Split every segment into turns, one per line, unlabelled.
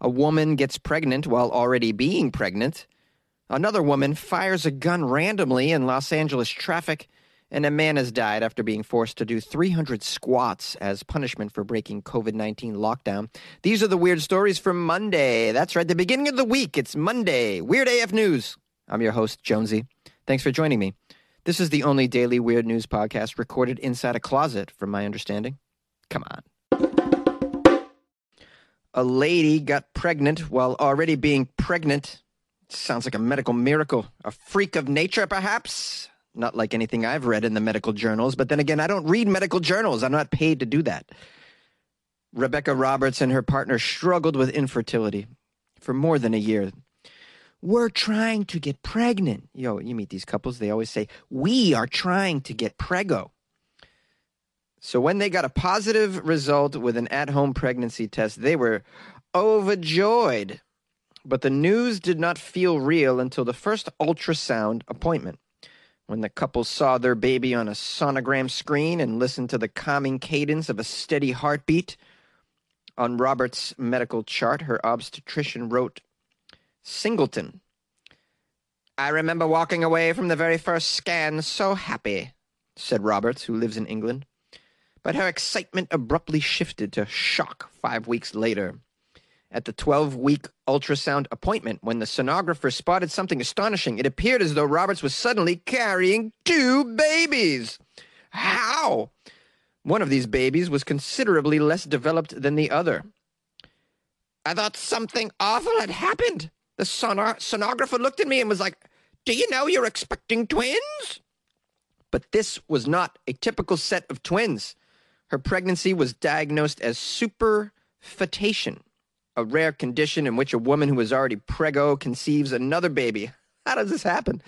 A woman gets pregnant while already being pregnant. Another woman fires a gun randomly in Los Angeles traffic. And a man has died after being forced to do 300 squats as punishment for breaking COVID 19 lockdown. These are the weird stories from Monday. That's right, the beginning of the week. It's Monday. Weird AF News. I'm your host, Jonesy. Thanks for joining me. This is the only daily weird news podcast recorded inside a closet, from my understanding. Come on. A lady got pregnant while already being pregnant. Sounds like a medical miracle. A freak of nature, perhaps? Not like anything I've read in the medical journals, but then again, I don't read medical journals. I'm not paid to do that. Rebecca Roberts and her partner struggled with infertility for more than a year. We're trying to get pregnant. Yo, you meet these couples, they always say, We are trying to get prego. So when they got a positive result with an at home pregnancy test, they were overjoyed. But the news did not feel real until the first ultrasound appointment. When the couple saw their baby on a sonogram screen and listened to the calming cadence of a steady heartbeat, on Robert's medical chart, her obstetrician wrote Singleton. I remember walking away from the very first scan so happy, said Roberts, who lives in England. But her excitement abruptly shifted to shock five weeks later. At the 12 week ultrasound appointment, when the sonographer spotted something astonishing, it appeared as though Roberts was suddenly carrying two babies. How? One of these babies was considerably less developed than the other. I thought something awful had happened. The sonar- sonographer looked at me and was like, Do you know you're expecting twins? But this was not a typical set of twins. Her pregnancy was diagnosed as superfetation a rare condition in which a woman who is already prego conceives another baby. How does this happen?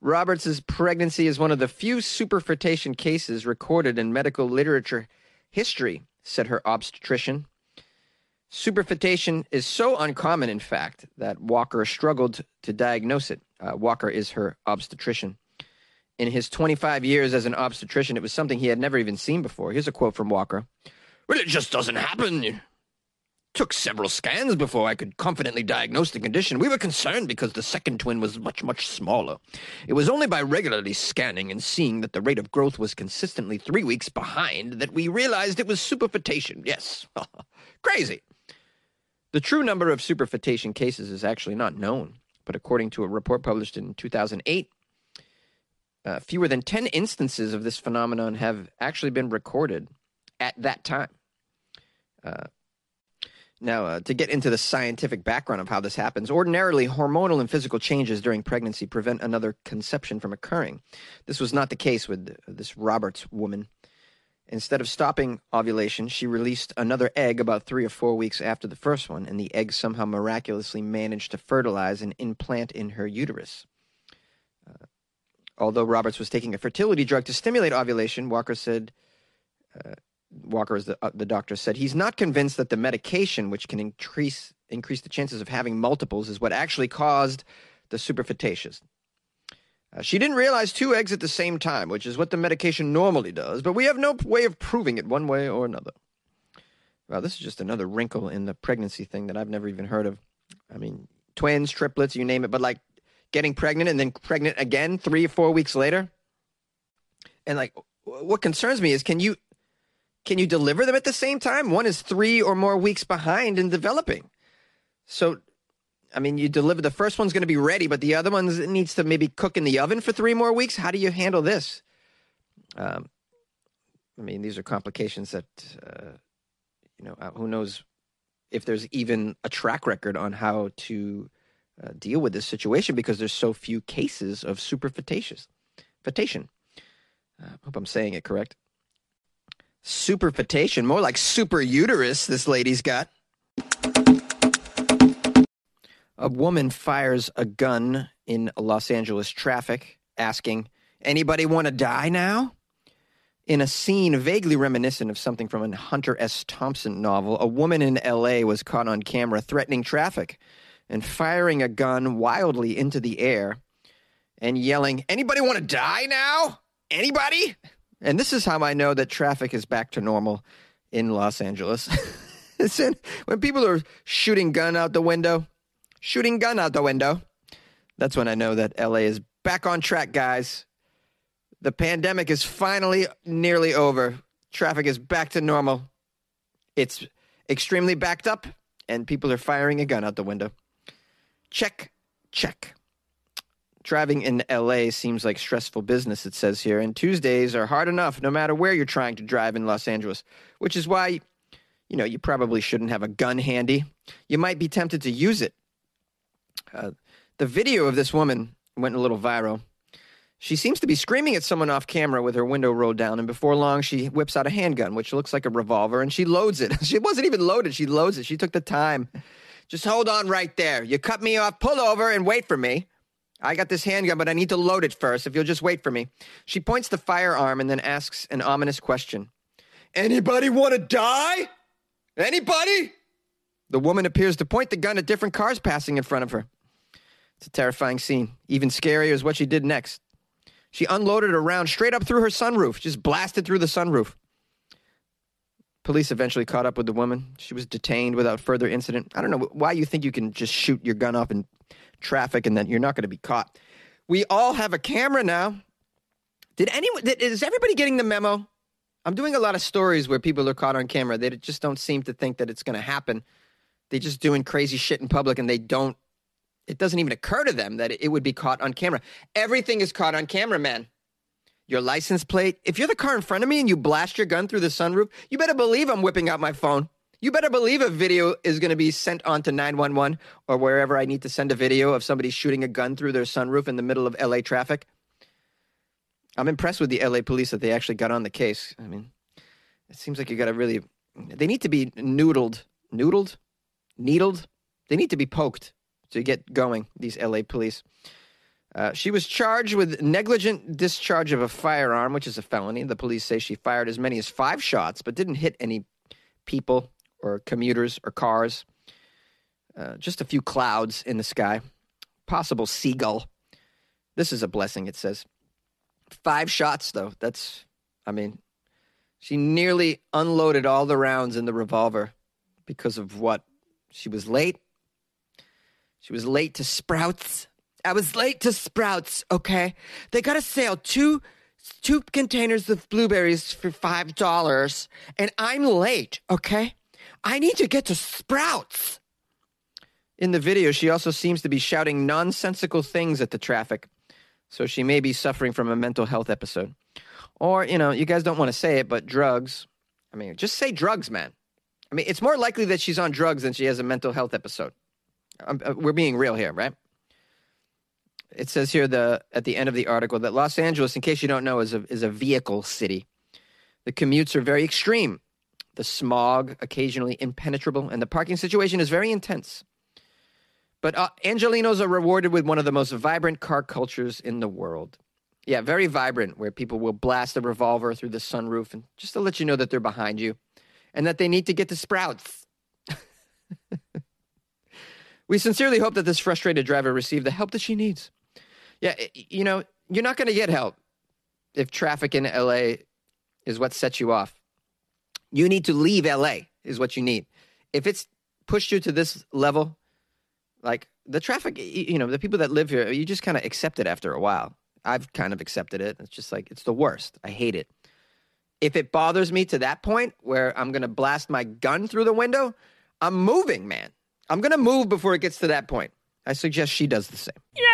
Roberts's pregnancy is one of the few superfetation cases recorded in medical literature history, said her obstetrician. Superfetation is so uncommon, in fact, that Walker struggled to diagnose it. Uh, Walker is her obstetrician. In his 25 years as an obstetrician, it was something he had never even seen before. Here's a quote from Walker Well, it just doesn't happen. Took several scans before I could confidently diagnose the condition. We were concerned because the second twin was much, much smaller. It was only by regularly scanning and seeing that the rate of growth was consistently three weeks behind that we realized it was superfetation. Yes. Crazy. The true number of superfetation cases is actually not known, but according to a report published in 2008, uh, fewer than 10 instances of this phenomenon have actually been recorded at that time. Uh, now, uh, to get into the scientific background of how this happens, ordinarily hormonal and physical changes during pregnancy prevent another conception from occurring. This was not the case with this Roberts woman. Instead of stopping ovulation, she released another egg about three or four weeks after the first one, and the egg somehow miraculously managed to fertilize and implant in her uterus. Although Roberts was taking a fertility drug to stimulate ovulation, Walker said uh, Walker, as the, uh, the doctor said, he's not convinced that the medication, which can increase increase the chances of having multiples, is what actually caused the superfetaceous. Uh, she didn't realize two eggs at the same time, which is what the medication normally does, but we have no way of proving it one way or another. Well, this is just another wrinkle in the pregnancy thing that I've never even heard of. I mean, twins, triplets, you name it, but like getting pregnant and then pregnant again three or four weeks later. And like, what concerns me is can you can you deliver them at the same time? One is three or more weeks behind in developing. So, I mean, you deliver the first one's going to be ready, but the other one needs to maybe cook in the oven for three more weeks. How do you handle this? Um, I mean, these are complications that, uh, you know, uh, who knows if there's even a track record on how to uh, deal with this situation because there's so few cases of superfetation. Fetation. I uh, hope I'm saying it correct. Superfetation, more like super uterus, this lady's got. A woman fires a gun in Los Angeles traffic, asking, Anybody want to die now? In a scene vaguely reminiscent of something from a Hunter S. Thompson novel, a woman in LA was caught on camera threatening traffic and firing a gun wildly into the air and yelling, Anybody want to die now? Anybody? And this is how I know that traffic is back to normal in Los Angeles. when people are shooting gun out the window, shooting gun out the window, that's when I know that LA is back on track, guys. The pandemic is finally nearly over. Traffic is back to normal. It's extremely backed up, and people are firing a gun out the window. Check, check. Driving in LA seems like stressful business, it says here, and Tuesdays are hard enough no matter where you're trying to drive in Los Angeles, which is why, you know, you probably shouldn't have a gun handy. You might be tempted to use it. Uh, the video of this woman went a little viral. She seems to be screaming at someone off camera with her window rolled down, and before long, she whips out a handgun, which looks like a revolver, and she loads it. she wasn't even loaded, she loads it. She took the time. Just hold on right there. You cut me off, pull over, and wait for me. I got this handgun, but I need to load it first, if you'll just wait for me. She points the firearm and then asks an ominous question Anybody want to die? Anybody? The woman appears to point the gun at different cars passing in front of her. It's a terrifying scene. Even scarier is what she did next. She unloaded a round straight up through her sunroof, just blasted through the sunroof. Police eventually caught up with the woman. She was detained without further incident. I don't know why you think you can just shoot your gun off in traffic and that you're not going to be caught. We all have a camera now. Did anyone, is everybody getting the memo? I'm doing a lot of stories where people are caught on camera. They just don't seem to think that it's going to happen. They're just doing crazy shit in public and they don't it doesn't even occur to them that it would be caught on camera. Everything is caught on camera, man. Your license plate. If you're the car in front of me and you blast your gun through the sunroof, you better believe I'm whipping out my phone. You better believe a video is going to be sent on to 911 or wherever I need to send a video of somebody shooting a gun through their sunroof in the middle of LA traffic. I'm impressed with the LA police that they actually got on the case. I mean, it seems like you got to really, they need to be noodled, noodled, needled. They need to be poked to get going, these LA police. Uh, she was charged with negligent discharge of a firearm, which is a felony. The police say she fired as many as five shots, but didn't hit any people or commuters or cars. Uh, just a few clouds in the sky. Possible seagull. This is a blessing, it says. Five shots, though. That's, I mean, she nearly unloaded all the rounds in the revolver because of what? She was late she was late to Sprouts. I was late to Sprouts, okay? They got a sale, two two containers of blueberries for five dollars, and I'm late, okay? I need to get to Sprouts. In the video, she also seems to be shouting nonsensical things at the traffic. So she may be suffering from a mental health episode. Or, you know, you guys don't want to say it, but drugs. I mean, just say drugs, man. I mean, it's more likely that she's on drugs than she has a mental health episode. Uh, we're being real here, right? It says here the at the end of the article that Los Angeles, in case you don't know, is a is a vehicle city. The commutes are very extreme. The smog occasionally impenetrable, and the parking situation is very intense. But uh, Angelinos are rewarded with one of the most vibrant car cultures in the world. Yeah, very vibrant, where people will blast a revolver through the sunroof and just to let you know that they're behind you and that they need to get to Sprouts. We sincerely hope that this frustrated driver received the help that she needs. Yeah, you know, you're not going to get help if traffic in LA is what sets you off. You need to leave LA, is what you need. If it's pushed you to this level, like the traffic, you know, the people that live here, you just kind of accept it after a while. I've kind of accepted it. It's just like, it's the worst. I hate it. If it bothers me to that point where I'm going to blast my gun through the window, I'm moving, man. I'm going to move before it gets to that point. I suggest she does the same.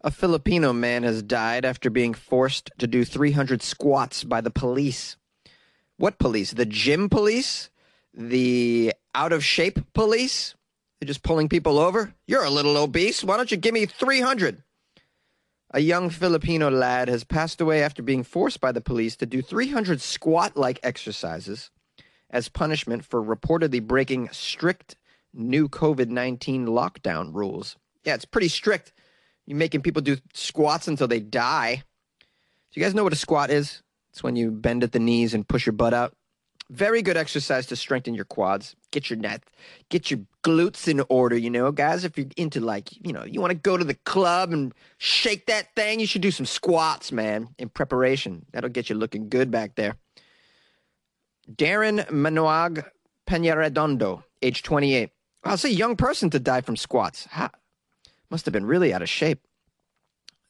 A Filipino man has died after being forced to do 300 squats by the police. What police? The gym police? The out of shape police? They're just pulling people over? You're a little obese. Why don't you give me 300? A young Filipino lad has passed away after being forced by the police to do 300 squat like exercises as punishment for reportedly breaking strict new COVID 19 lockdown rules. Yeah, it's pretty strict. You're making people do squats until they die. Do you guys know what a squat is? It's when you bend at the knees and push your butt out. Very good exercise to strengthen your quads, get your net, get your glutes in order, you know, guys. If you're into like, you know, you want to go to the club and shake that thing, you should do some squats, man, in preparation. That'll get you looking good back there. Darren Manaog Peñaredondo, age 28. I'll say young person to die from squats. Ha, must have been really out of shape.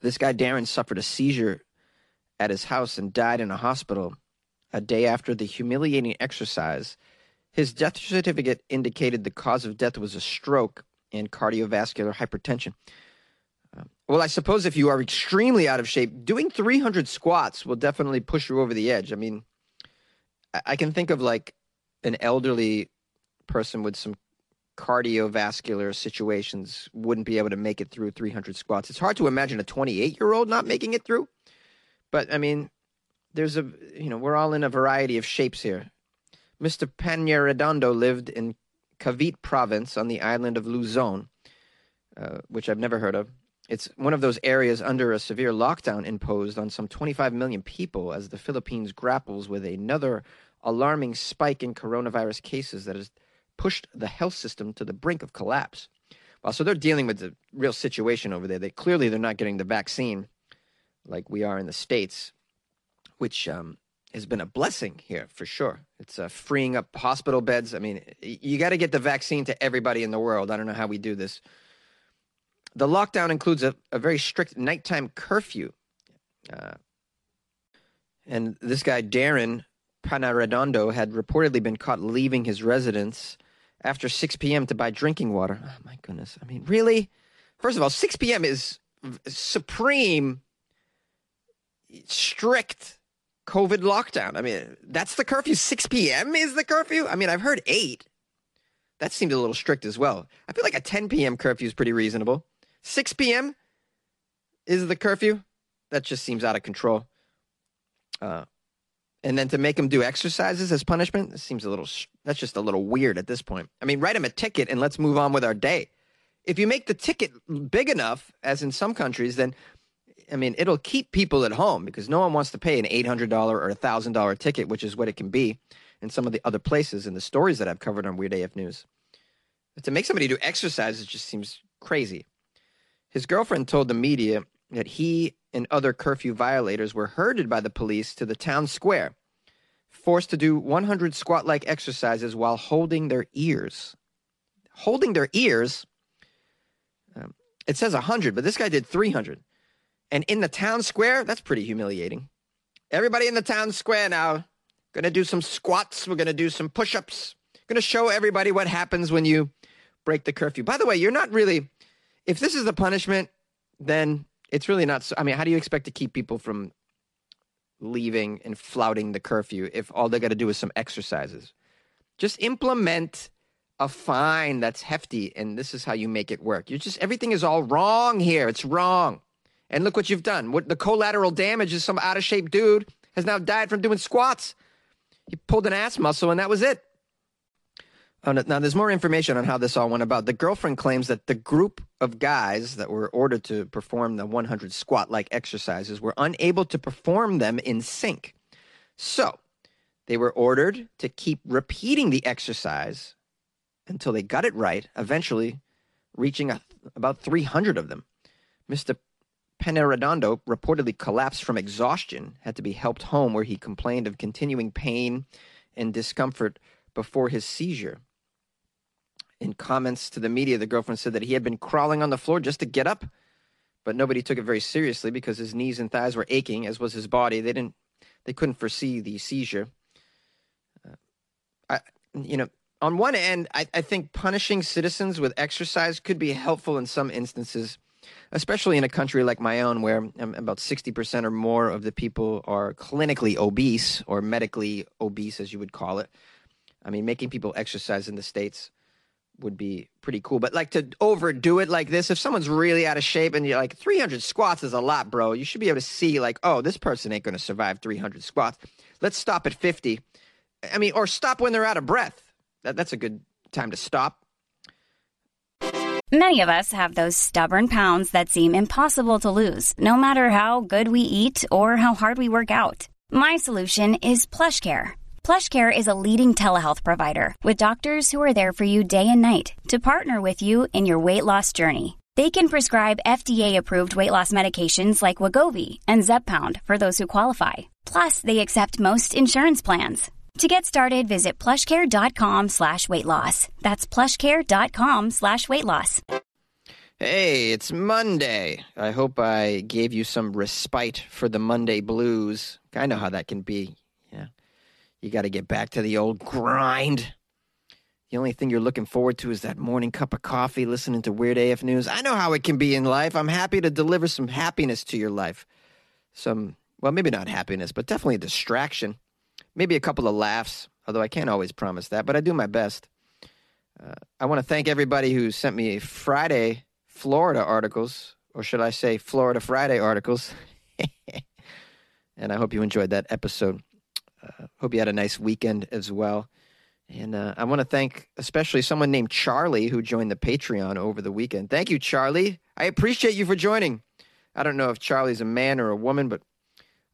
This guy, Darren, suffered a seizure at his house and died in a hospital a day after the humiliating exercise. His death certificate indicated the cause of death was a stroke and cardiovascular hypertension. Uh, well, I suppose if you are extremely out of shape, doing 300 squats will definitely push you over the edge. I mean, I, I can think of like an elderly person with some cardiovascular situations wouldn't be able to make it through 300 squats. It's hard to imagine a 28 year old not making it through. But I mean, there's a, you know, we're all in a variety of shapes here. Mr. Peñaredondo lived in Cavite province on the island of Luzon, uh, which I've never heard of. It's one of those areas under a severe lockdown imposed on some 25 million people as the Philippines grapples with another alarming spike in coronavirus cases that has pushed the health system to the brink of collapse. Well, so they're dealing with the real situation over there. They clearly they're not getting the vaccine like we are in the states, which um, has been a blessing here for sure. It's uh, freeing up hospital beds. I mean, you got to get the vaccine to everybody in the world. I don't know how we do this. The lockdown includes a, a very strict nighttime curfew. Uh, and this guy, Darren Peñaredondo, had reportedly been caught leaving his residence after 6 p.m. to buy drinking water. Oh, my goodness. I mean, really? First of all, 6 p.m. is supreme, strict COVID lockdown. I mean, that's the curfew. 6 p.m. is the curfew? I mean, I've heard 8. That seemed a little strict as well. I feel like a 10 p.m. curfew is pretty reasonable. 6 p.m. is the curfew. That just seems out of control. Uh, and then to make him do exercises as punishment, it seems a little, that's just a little weird at this point. I mean, write him a ticket and let's move on with our day. If you make the ticket big enough, as in some countries, then I mean, it'll keep people at home because no one wants to pay an $800 or a $1,000 ticket, which is what it can be in some of the other places and the stories that I've covered on Weird AF News. But to make somebody do exercises just seems crazy. His girlfriend told the media that he and other curfew violators were herded by the police to the town square, forced to do 100 squat like exercises while holding their ears. Holding their ears? Um, it says 100, but this guy did 300. And in the town square, that's pretty humiliating. Everybody in the town square now, gonna do some squats. We're gonna do some push ups. Gonna show everybody what happens when you break the curfew. By the way, you're not really, if this is the punishment, then it's really not. So, I mean, how do you expect to keep people from leaving and flouting the curfew if all they got to do is some exercises? Just implement a fine that's hefty, and this is how you make it work. You just everything is all wrong here. It's wrong. And look what you've done. What the collateral damage is some out of shape dude has now died from doing squats. He pulled an ass muscle and that was it. Oh, now, there's more information on how this all went about. The girlfriend claims that the group of guys that were ordered to perform the 100 squat like exercises were unable to perform them in sync. So they were ordered to keep repeating the exercise until they got it right, eventually reaching a, about 300 of them. Mr. Peñaredondo reportedly collapsed from exhaustion, had to be helped home where he complained of continuing pain and discomfort before his seizure. In comments to the media, the girlfriend said that he had been crawling on the floor just to get up, but nobody took it very seriously because his knees and thighs were aching, as was his body. They didn't, they couldn't foresee the seizure. Uh, I, you know, on one end, I, I think punishing citizens with exercise could be helpful in some instances especially in a country like my own where um, about 60% or more of the people are clinically obese or medically obese, as you would call it. I mean, making people exercise in the States would be pretty cool. But like to overdo it like this, if someone's really out of shape and you're like 300 squats is a lot, bro, you should be able to see like, oh, this person ain't going to survive 300 squats. Let's stop at 50 I mean, or stop when they're out of breath. That, that's a good time to stop.
Many of us have those stubborn pounds that seem impossible to lose, no matter how good we eat or how hard we work out. My solution is PlushCare. PlushCare is a leading telehealth provider with doctors who are there for you day and night to partner with you in your weight loss journey. They can prescribe FDA-approved weight loss medications like Wegovy and Zepbound for those who qualify. Plus, they accept most insurance plans. To get started, visit plushcare.com slash weight loss. That's plushcare.com slash weight loss.
Hey, it's Monday. I hope I gave you some respite for the Monday blues. I know how that can be. You got to get back to the old grind. The only thing you're looking forward to is that morning cup of coffee listening to Weird AF News. I know how it can be in life. I'm happy to deliver some happiness to your life. Some, well, maybe not happiness, but definitely a distraction maybe a couple of laughs, although I can't always promise that, but I do my best. Uh, I want to thank everybody who sent me Friday Florida articles, or should I say Florida Friday articles. and I hope you enjoyed that episode. Uh, hope you had a nice weekend as well. And uh, I want to thank especially someone named Charlie who joined the Patreon over the weekend. Thank you, Charlie. I appreciate you for joining. I don't know if Charlie's a man or a woman, but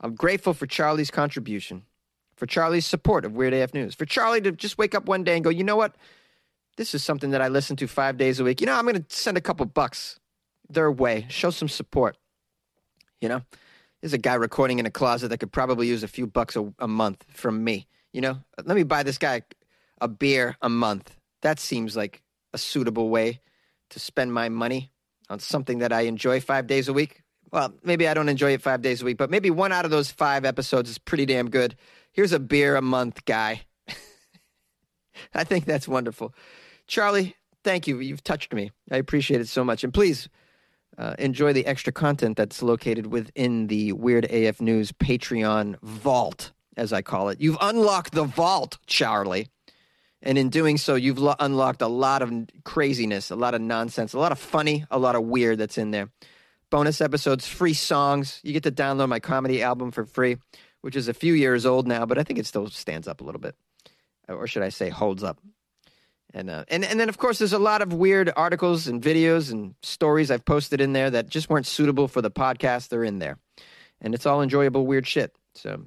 I'm grateful for Charlie's contribution for Charlie's support of Weird AF News, for Charlie to just wake up one day and go, you know what? This is something that I listen to five days a week. You know, I'm going to send a couple bucks their way, show some support. You know, there's a guy recording in a closet that could probably use a few bucks a, a month from me. You know, let me buy this guy a beer a month. That seems like a suitable way to spend my money on something that I enjoy five days a week. Well, maybe I don't enjoy it five days a week, but maybe one out of those five episodes is pretty damn good. Here's a beer a month guy. I think that's wonderful. Charlie, thank you. You've touched me. I appreciate it so much. And please uh, enjoy the extra content that's located within the Weird AF News Patreon vault, as I call it. You've unlocked the vault, Charlie. And in doing so, you've lo- unlocked a lot of craziness, a lot of nonsense, a lot of funny, a lot of weird that's in there. Bonus episodes, free songs. You get to download my comedy album for free which is a few years old now, but I think it still stands up a little bit, or should I say, holds up. And uh, and and then of course there's a lot of weird articles and videos and stories I've posted in there that just weren't suitable for the podcast. They're in there, and it's all enjoyable weird shit. So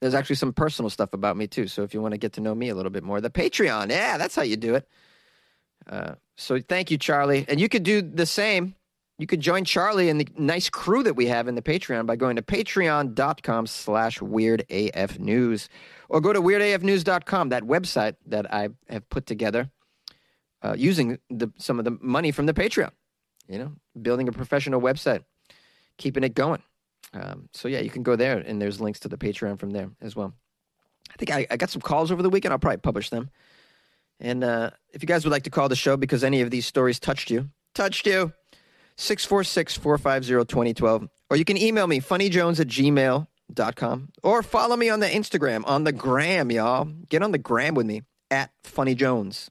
there's actually some personal stuff about me too. So if you want to get to know me a little bit more, the Patreon, yeah, that's how you do it. Uh, so thank you, Charlie, and you could do the same you could join Charlie and the nice crew that we have in the Patreon by going to patreon.com slash weirdafnews or go to weirdafnews.com, that website that I have put together uh, using the, some of the money from the Patreon, you know, building a professional website, keeping it going. Um, so, yeah, you can go there and there's links to the Patreon from there as well. I think I, I got some calls over the weekend. I'll probably publish them. And uh, if you guys would like to call the show because any of these stories touched you, touched you, 646 450 2012. Or you can email me, funnyjones at gmail.com. Or follow me on the Instagram, on the gram, y'all. Get on the gram with me at funnyjones.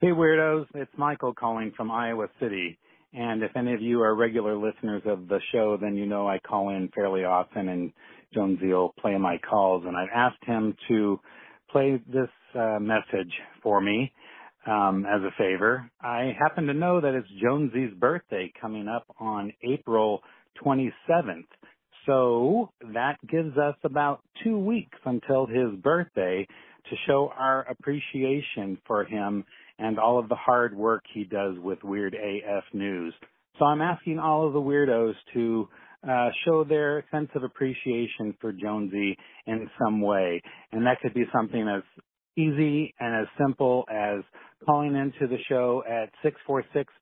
Hey, weirdos. It's Michael calling from Iowa City. And if any of you are regular listeners of the show, then you know I call in fairly often and Jonesy will play my calls. And I've asked him to play this uh, message for me um, as a favor. I happen to know that it's Jonesy's birthday coming up on April 27th. So that gives us about two weeks until his birthday to show our appreciation for him and all of the hard work he does with Weird AF News. So I'm asking all of the weirdos to uh, show their sense of appreciation for Jonesy in some way. And that could be something as easy and as simple as calling into the show at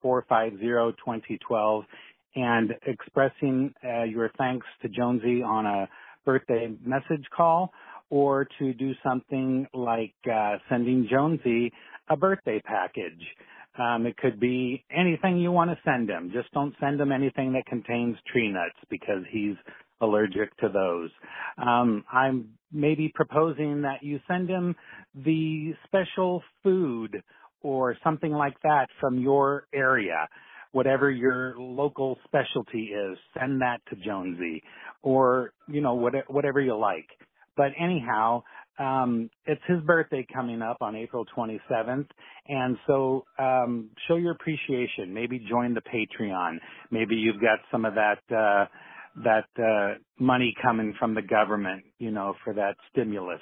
646-450-2012 and expressing uh, your thanks to Jonesy on a birthday message call or to do something like uh, sending Jonesy a birthday package. Um, it could be anything you want to send him. Just don't send him anything that contains tree nuts because he's allergic to those. Um, I'm maybe proposing that you send him the special food or something like that from your area. Whatever your local specialty is, send that to Jonesy or, you know, whatever you like. But anyhow, um, it's his birthday coming up on April 27th, and so um, show your appreciation. Maybe join the Patreon. Maybe you've got some of that uh, that uh, money coming from the government, you know, for that stimulus.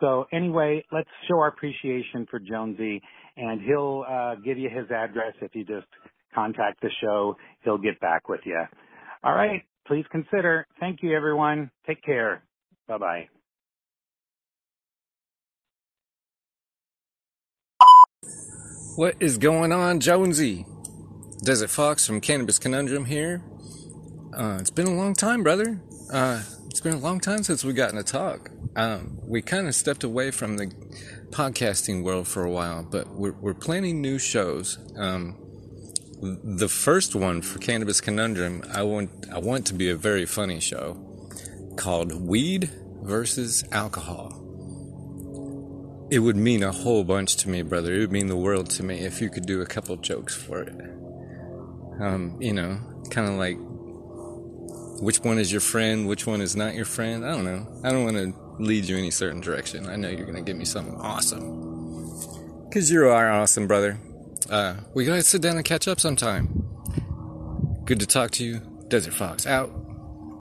So anyway, let's show our appreciation for Jonesy, and he'll uh, give you his address if you just contact the show. He'll get back with you. All right, please consider. Thank you, everyone. Take care. Bye bye.
What is going on, Jonesy? Desert Fox from Cannabis Conundrum here. Uh, it's been a long time, brother. Uh, it's been a long time since we've gotten to talk. Um, we kind of stepped away from the podcasting world for a while, but we're, we're planning new shows. Um, the first one for Cannabis Conundrum, I want I want to be a very funny show called Weed versus Alcohol it would mean a whole bunch to me, brother. It would mean the world to me if you could do a couple jokes for it. Um, you know, kind of like which one is your friend, which one is not your friend. I don't know. I don't want to lead you any certain direction. I know you're going to give me something awesome. Because you are awesome, brother. Uh, we got to sit down and catch up sometime. Good to talk to you. Desert Fox out.